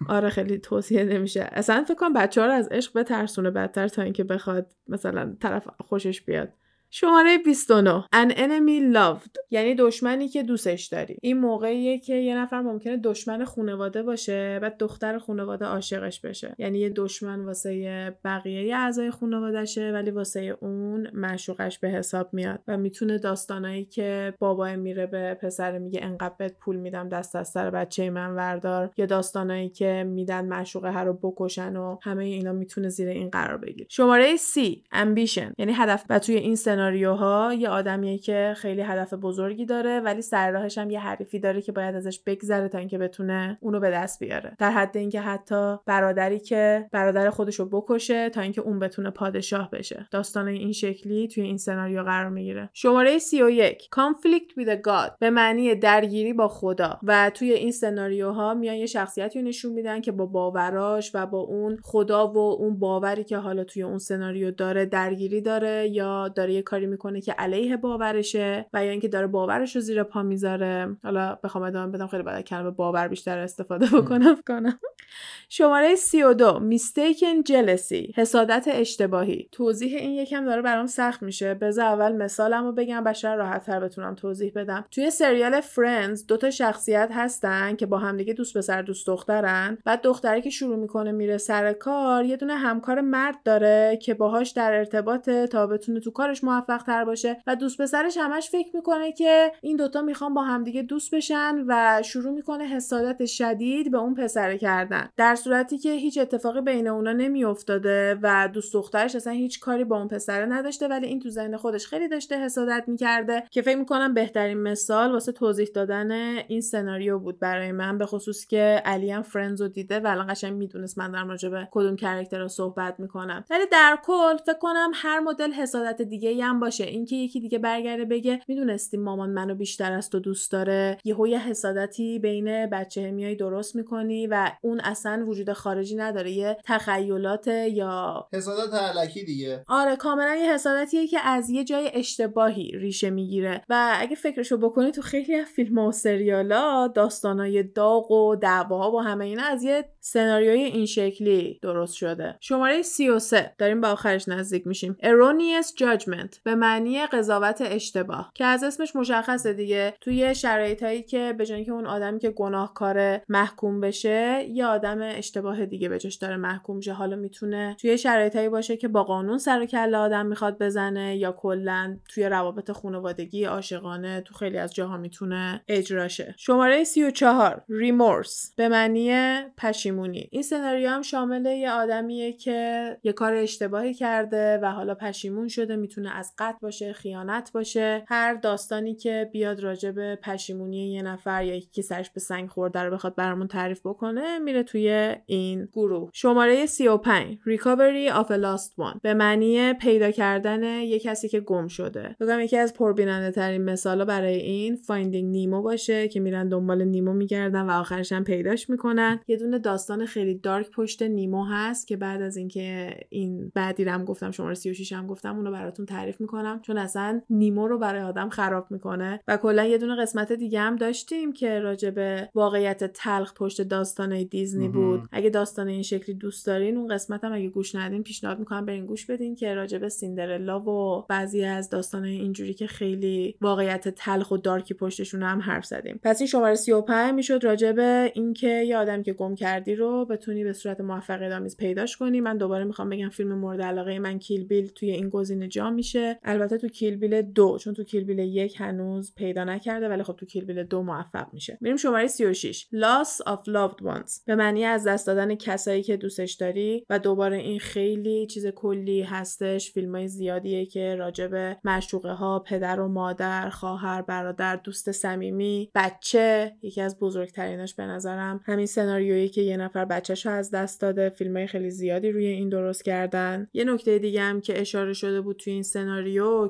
آره خیلی توصیه نمیشه. اصلا فکر کنم بچه ها رو از عشق بترسونه بدتر تا اینکه بخواد مثلا طرف خوشش بیاد. شماره 29 An enemy loved. یعنی دشمنی که دوستش داری. این موقعیه که یه نفر ممکنه دشمن خانواده باشه بعد دختر خانواده عاشقش بشه. یعنی یه دشمن واسه بقیه اعضای خانوادهشه ولی واسه اون معشوقش به حساب میاد. و می‌تونه داستانایی که بابا میره به پسر میگه انقدر بهت پول میدم دست از سر بچه من وردار. یا داستانایی که میدن معشوقه هر رو بکشن و همه اینا می‌تونه زیر این قرار بگیره. شماره C ambition. یعنی هدف و توی این سناریوها یه آدمیه که خیلی هدف بزرگی داره ولی سر راهش هم یه حریفی داره که باید ازش بگذره تا اینکه بتونه اونو به دست بیاره. در حد اینکه حتی برادری که برادر خودشو بکشه تا اینکه اون بتونه پادشاه بشه. داستان این شکلی توی این سناریو قرار می‌گیره. شماره 31 Conflict with a God. به معنی درگیری با خدا. و توی این سناریوها میان یه شخصیتی رو نشون میدن که با باوراش و با اون خدا و اون باوری که حالا توی اون سناریو داره درگیری داره یا داره یه کاری می‌کنه که علیه باورشه و یا اینکه داره باورش رو زیر پا می‌ذاره. حالا بخوام ادامه بدم خیلی بعد کلمه باور بیشتر استفاده بکنم کنم. شماره 32 میستیکن جلسی حسادت اشتباهی. توضیح این یکم داره برام سخت میشه. بذار اول مثالم رو بگم بشر راحت تر بتونم توضیح بدم. توی سریال فرندز دو تا شخصیت هستن که با همدیگه دوست پسر دوست دخترن. بعد دختری که شروع می‌کنه میره سر کار یه دونه همکار مرد داره که باهاش در ارتباط تا بتونه تو کارش موفق تر باشه. و دوست پسرش همش فکر می‌کنه که این دوتا می‌خوان با همدیگه دوست بشن و شروع می‌کنه حسادت شدید به اون پسره کردن. در صورتی که هیچ اتفاقی بین اونا نمیافتاده و دوست دخترش اصلا هیچ کاری با اون پسره نداشته ولی این تو ذهن خودش خیلی داشته حسادت می‌کرده که فکر می‌کنم بهترین مثال واسه توضیح دادن این سناریو بود برای من به خصوص که علی هم فرندز رو دیده و الان قشنگ می‌دونست من راجع به کدوم کرکتر رو صحبت می‌کنم. ولی در کل فکر کنم هر مدل حسادت دیگه هم باشه. اینکه یکی دیگه برگرده بگه می‌دونستیم مامان منو بیشتر از تو دوست داره. یهو یه حسادتی بین بچه میای درست می‌کنی و اون اصلا وجود خارجی نداره. یه تخیلات یا حسادت علکی دیگه. آره کاملا یه حسادتیه که از یه جای اشتباهی ریشه می‌گیره. و اگه فکرشو بکنی تو خیلی از فیلم و سریالا داستانای داغ و دعواها با همه اینا از یه سناریوی این شکلی درست شده. شماره 33 داریم به آخرش نزدیک میشیم. Erroneous judgment. به معنی قضاوت اشتباه که از اسمش مشخصه دیگه. توی شرایطایی که به که اون آدمی که گناهکار محکوم بشه یه آدم اشتباه دیگه به جاش داره محکوم شه حالا می‌تونه توی شرایطایی باشه که با قانون سر و کله آدم می‌خواد بزنه یا کلا توی روابط خانوادگی عاشقانه تو خیلی از جاها می‌تونه اجرا شه. شماره 34 ریمورس به معنی پشیمونی. این سناریو هم شامل یه آدمیه که یه کار اشتباهی کرده و حالا پشیمون شده می‌تونه از قتل باشه خیانت باشه هر داستانی که بیاد راجع به پشیمونی یه نفر یا یکی سرش به سنگ خورده رو بخواد برامون تعریف بکنه میره توی این گروه. شماره 35 Recovery of a Lost One. به معنی پیدا کردن یه کسی که گم شده. بگم یکی از پربیننده ترین مثالا برای این Finding Nemo باشه که میرن دنبال نیمو میگردن و آخرش هم پیداش می‌کنن. یه دونه داستان خیلی dark پشت نیمو هست که بعد از اینکه این بعدی رم گفتم شماره 36 هم گفتم اونو براتون تعریف می‌کنم چون اصلا نیمو رو برای آدم خراب می‌کنه. و کلا یه دونه قسمت دیگه هم داشتیم که راجع به واقعیت تلخ پشت داستانای دیزنی بود. اگه داستان این شکلی دوست دارین اون قسمت هم اگه گوش ندین پیشنهاد می‌کنم برین گوش بدین که راجع به سیندرلا و بعضی از داستانای اینجوری که خیلی واقعیت تلخ و dark ی پشتشون هم حرف زدیم. پس این شماره 35 می‌شد راجع به اینکه یه آدم که گم کردی رو بتونی به صورت موفقیت آمیز پیداش کنی. من دوباره می‌خوام بگم فیلم مورد علاقه من کیل بیل توی این گزینه جا میشه. البته تو کیل بیل دو چون تو کیل بیل یک هنوز پیدا نکرده ولی خب تو کیل بیل دو موفق میشه. میریم شماره 36 Loss of Loved Ones. به معنی از دست دادن کسایی که دوستش داری و دوباره این خیلی چیز کلی هستش فیلم های زیادیه که راجب معشوقه ها پدر و مادر خواهر برادر دوست صمیمی بچه یکی از بزرگتریناش به نظرم. همین سناریویی که یه نفر بچهش از دست داده فیلم های خیلی زیادی روی این درست کردن. یه نکته دیگه هم که اشاره شده بود توی این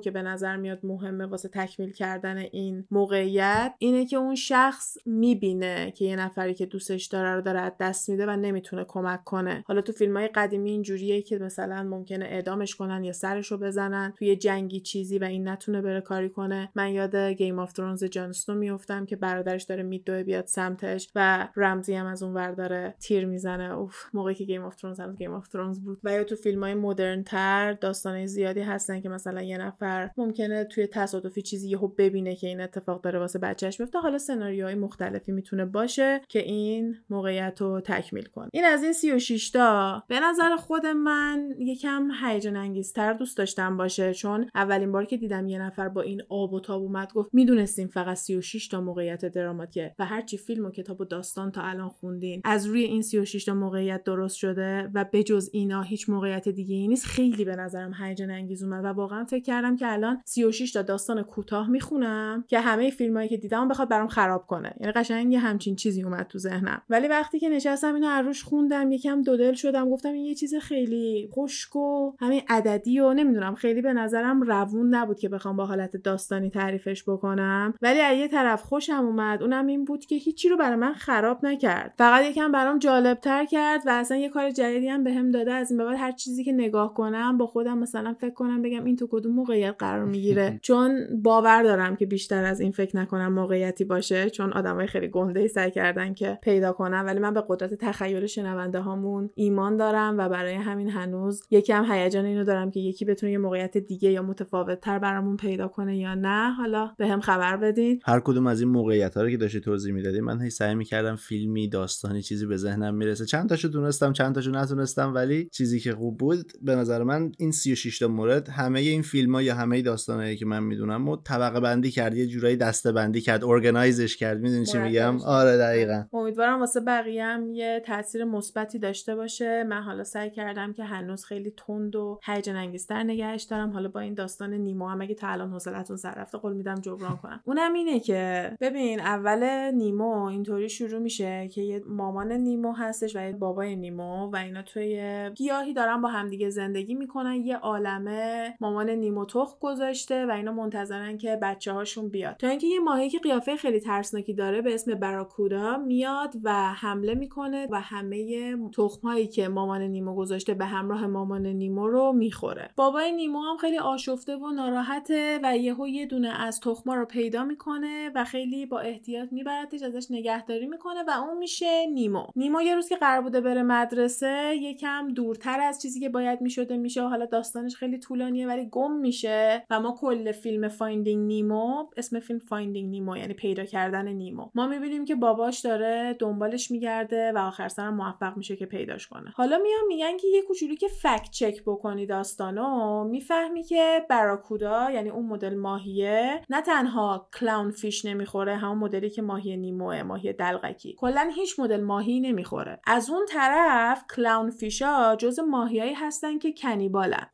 که به نظر میاد مهمه واسه تکمیل کردن این موقعیت اینه که اون شخص می‌بینه که یه نفری که دوستش داره رو داره از دست میده و نمی‌تونه کمک کنه. حالا تو فیلم های قدیمی اینجوریه که مثلا ممکنه اعدامش کنن یا سرش رو بزنن. توی جنگی چیزی و این نتونه بره کاری کنه. من یاد Game of Thrones جان اسنو میفتم که برادرش داره میدوه بیاد سمتش و رمزی هم از اون ور داره تیر می‌زنه. اوف موقعی که Game of Thrones هم Game of Thrones بود. و یا تو فیلم های مدرن تر داستانه زیادی هستن که مثلا یه نفر ممکنه توی تصادفی چیزی یهو ببینه که این اتفاق داره واسه بچهش میفته حالا سناریوهای مختلفی می‌تونه باشه که این موقعیت رو تکمیل کنه. این از این 36 تا. به نظر خود من یکم هیجان انگیزتر دوست داشتم باشه چون اولین بار که دیدم یه نفر با این آب و تاب اومد گفت می‌دونستیم فقط 36 تا موقعیت دراماتیه و هرچی فیلم و کتاب و داستان تا الان خوندین از روی این 36 تا موقعیت درست شده و بجز اینا هیچ موقعیت دیگه ای نیست. خیلی به نظرم هیجان انگیز اومد و واقعا من فکر کردم که الان 36 تا داستان کوتاه می‌خونم که همه فیلمایی که دیدم بخواد برام خراب کنه. یعنی قشنگ همچین چیزی اومد تو ذهنم. ولی وقتی که نشستم اینو عروش خوندم یکم دودل شدم گفتم این یه چیز خیلی خشک و همین عددی و نمی‌دونم خیلی به نظرم روون نبود که بخوام با حالت داستانی تعریفش بکنم. ولی از یه طرف خوشم اومد اونم این بود که هیچی رو برای من خراب نکرد. فقط یکم برام جالب تر کرد و اصلا یه کار جدیدی هم بهم داده از این به بعد هر چیزی که نگاه کنم با خودم مثلا فکر کنم بگم این تو کدوم موقعیت قرار می‌گیره. چون باور دارم که بیشتر از این فکر نکنم موقعیتی باشه چون آدمای خیلی گنده سعی کردن که پیدا کنم ولی من به قدرت تخیل شنونده هامون ایمان دارم و برای همین هنوز یکم هیجان اینو دارم که یکی بتونه یه موقعیت دیگه یا متفاوت تر برامون پیدا کنه یا نه. حالا به هم خبر بدین. هر کدوم از این موقعیت ها رو که داشتی توضیح می‌دادی من هی سعی می‌کردم فیلمی داستانی چیزی به ذهنم می‌رسه. چند تاشو دونستم چند تاشو نتونستم ولی چیزی که خوب بود به نظر من این 36 تا مورد همه این فیلم ها یا همه داستانایی که من می‌دونم و طبقه بندی کرد یه جورایی دسته بندی کرد ارگنایزش کرد می‌دونی چی میگم؟ آره دقیقا. امیدوارم واسه بقیه هم یه تاثیر مثبتی داشته باشه. من حالا سعی کردم که هنوز خیلی تند و هیجان انگیزتر نگهش دارم. حالا با این داستان نیمو هم اگه تا الان حوصلتون سر رفته قول میدم جبران کنم. اونم اینه که ببین اول نیمو اینطوری شروع میشه که یه مامان نیمو هستش و یه بابای نیمو و اینا توی گیاهی دارن با همدیگه زندگی می‌کنن. یه عالمه مامان نیمو تخ گذاشته و اینا منتظرن که بچه هاشون بیاد. تا اینکه یه ماهی که قیافه خیلی ترسناکی داره به اسم براکودا میاد و حمله می‌کنه و همه تخمهایی که مامان نیمو گذاشته به همراه مامان نیمو رو می‌خوره. بابای نیمو هم خیلی آشفته و ناراحته و یهو یه دونه از تخما رو پیدا می‌کنه و خیلی با احتیاط میبردش ازش نگهداری می‌کنه و اون میشه نیمو. نیمو یه روز که قرار بوده بره مدرسه یکم دورتر از چیزی که باید می‌شده میشه و حالا داستانش خیلی طولانیه ولی گم میشه و ما کل فیلم Finding Nemo اسم فیلم Finding Nemo یعنی پیدا کردن نیمو. ما می‌بینیم که باباش داره دنبالش میگرده و آخر سرم موفق میشه که پیداش کنه. حالا میان میگن که یه کوچولو که فکت چک بکنی داستانو می‌فهمی که براکودا یعنی اون مدل ماهیه نه تنها کلاون فیش نمی‌خوره همون مدلی که ماهی نیموه ماهی دلغکی. کلا هیچ مدل ماهی نمی‌خوره. از اون طرف کلاون فیشا جز ماهیایی هستن که کنیبالن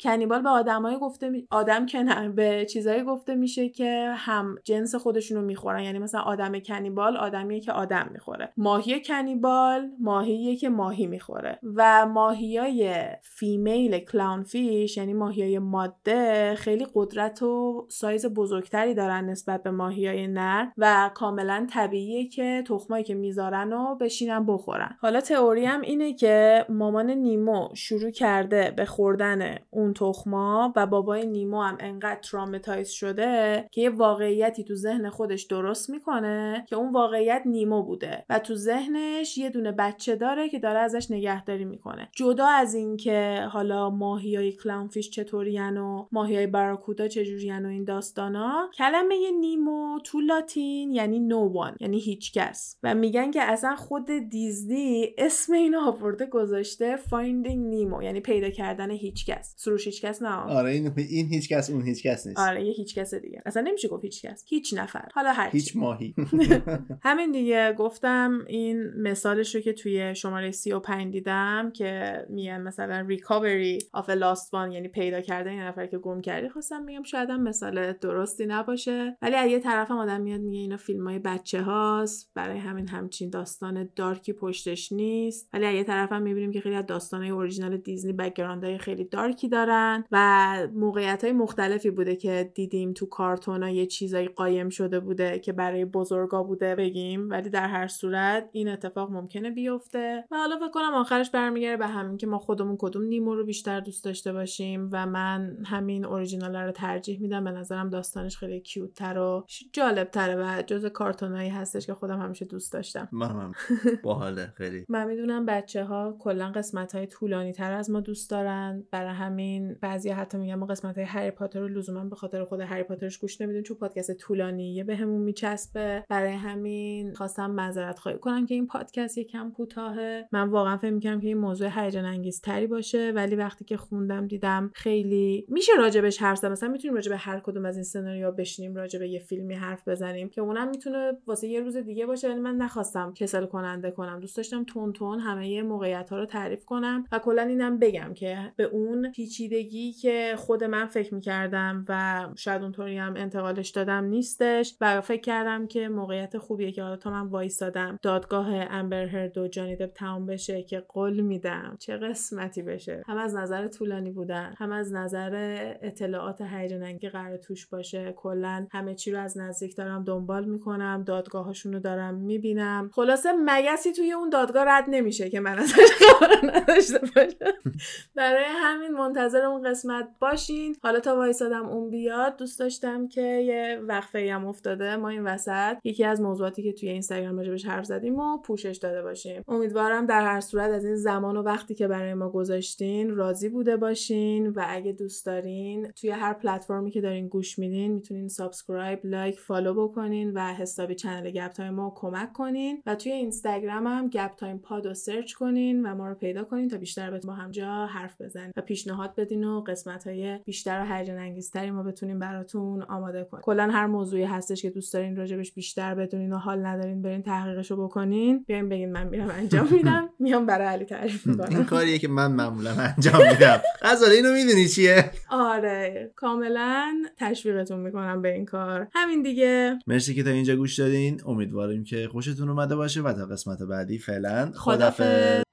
کنیبال به آدمای گفته می... آدم که نه به چیزایی گفته میشه که هم جنس خودشونو می‌خورن. یعنی مثلا آدم کنیبال آدمیه که آدم می‌خوره. ماهی کنیبال ماهیه که ماهی می‌خوره. و ماهیای فیمیل کلاون فیش یعنی ماهیای ماده خیلی قدرت و سایز بزرگتری دارن نسبت به ماهیای نر و کاملا طبیعیه که تخمایی که می‌ذارن و بشینن بخورن. حالا تئوری هم اینه که مامان نیمو شروع کرده به خوردن اون تخما و بابای نیمو هم انقدر traumatize شده که یه واقعیتی تو ذهن خودش درست می‌کنه که اون واقعیت نیمو بوده. و تو ذهنش یه دونه بچه داره که داره ازش نگهداری می‌کنه. جدا از اینکه حالا ماهیای clownfish چطورین و ماهیای باراکودا چجورین و این داستانا کلمه نیمو تو لاتین یعنی no one یعنی هیچکس و میگن که اصلا خود دیزنی اسم اینو آورده گذاشته Finding Nemo یعنی پیدا کردن هیچکس سروش هیچکس نه آره این این هیچکس اون هیچکس نیست. آره یه هیچکس دیگه. اصلا نمیشه گفت هیچکس. هیچ نفر. حالا هر هیچ ماهی. همین دیگه. گفتم این مثالش رو که توی شماره 35 دیدم که میگن مثلا recovery of lost one یعنی پیدا کردن یه نفر که گم کردی. خواستم میگم شاید هم مثال درستی نباشه. ولی از یه طرفم آدم میاد میگه اینا فیلم های بچه هاست. برای همین همچین داستان dark ی پشتش نیست. ولی از یه طرفم می‌بینیم که خیلی از داستانهای اورجینال دیزنی های خیلی dark ی دارن و موقعیت های مختلفی بوده که دیدیم تو کارتون یه چیزایی قایم شده بوده که برای بزرگا بوده بگیم ولی در هر صورت این اتفاق ممکنه بیفته. و حالا فکر کنم آخرش برمیگرده به همین که ما خودمون کدوم نیمو رو بیشتر دوست داشته باشیم و من همین اوریجینال رو ترجیح میدم. به نظرم داستانش خیلی کیوت تر و جالب تره و جز کارتونایی هستش که خودم همیشه دوست داشتم. من باحاله خیلی. من می‌دونم بچه ها کلا قسمت های طولانی تر از ما دوست دارن. برای همین بعضی حتی میگن ما قسمت های هری پاتر رو لزوما به خاطر خود هری پاترش گوش نمیدیم چون پادکست طولانیه بهمون به میچسبه. برای همین خواستم معذرت خواهی کنم که این پادکست یکم کوتاهه. من واقعا فکر می‌کنم که این موضوع هیجان انگیز تری باشه ولی وقتی که خوندم دیدم خیلی میشه راجبش حرف زد. مثلا می‌تونیم راجب هر کدوم از این سناریو بشینیم راجب یه فیلمی حرف بزنیم که اونم می‌تونه واسه یه روز دیگه باشه. ولی من نخواستم کسل کننده کنم. دوست داشتم تون تون همه موقعیت ها رو تعریف کنم و کلا اینم بگم که به اون پیچیدگی که که خود من فکر می‌کردم و شاید اونطوری هم انتقالش دادم نیستش و فکر کردم که موقعیت خوبیه که حالا تا من وایستادم دادگاه امبر هرد و جانی دب تمام بشه که قول میدم. چه قسمتی بشه. هم از نظر طولانی بودن هم از نظر اطلاعات هیجان انگیز قرار توش باشه. کلا همه چی رو از نزدیک دارم دنبال می‌کنم دادگاهاشون رو دارم می‌بینم. خلاصه مگسی توی اون دادگاه رد نمیشه که من ازش خبر نداشته باشم. برای همین منتظر اون قسمت باشین. حالا تا وایسادم اون بیاد دوست داشتم که یه وقفه هم افتاده ما این وسط. یکی از موضوعاتی که توی اینستاگرام راجبش حرف زدیم و پوشش داده باشیم. امیدوارم در هر صورت از این زمان و وقتی که برای ما گذاشتین راضی بوده باشین و اگه دوست دارین توی هر پلتفرمی که دارین گوش میدین می‌تونین subscribe like follow بکنین و حسابی channel گپ تایم ما کمک کنین. و توی اینستاگرام هم گپ تایم پاد رو سرچ کنین و ما رو پیدا کنین تا بیشتر با هم جا حرف بزنیم. و پیشنهاد بدین و قسمت های بیشتر و هیجان انگیزتری ما بتونیم براتون آماده کنیم. کلا هر موضوعی هستش که دوست دارین راجبش بیشتر بدونین و حال ندارین برین تحقیقش رو بکنین. بیاین بگین من میرم انجام میدم. میام برای علی تعریف می‌کنم. این کاریه که من معمولا انجام میدم. غزاله اینو می‌دونی چیه؟ آره. کاملا تشویقتون می‌کنم به این کار. همین دیگه. مرسی که تا اینجا گوش دادین. امیدواریم که خوشتون اومده باشه و تا قسمت بعدی فعلا خدافظ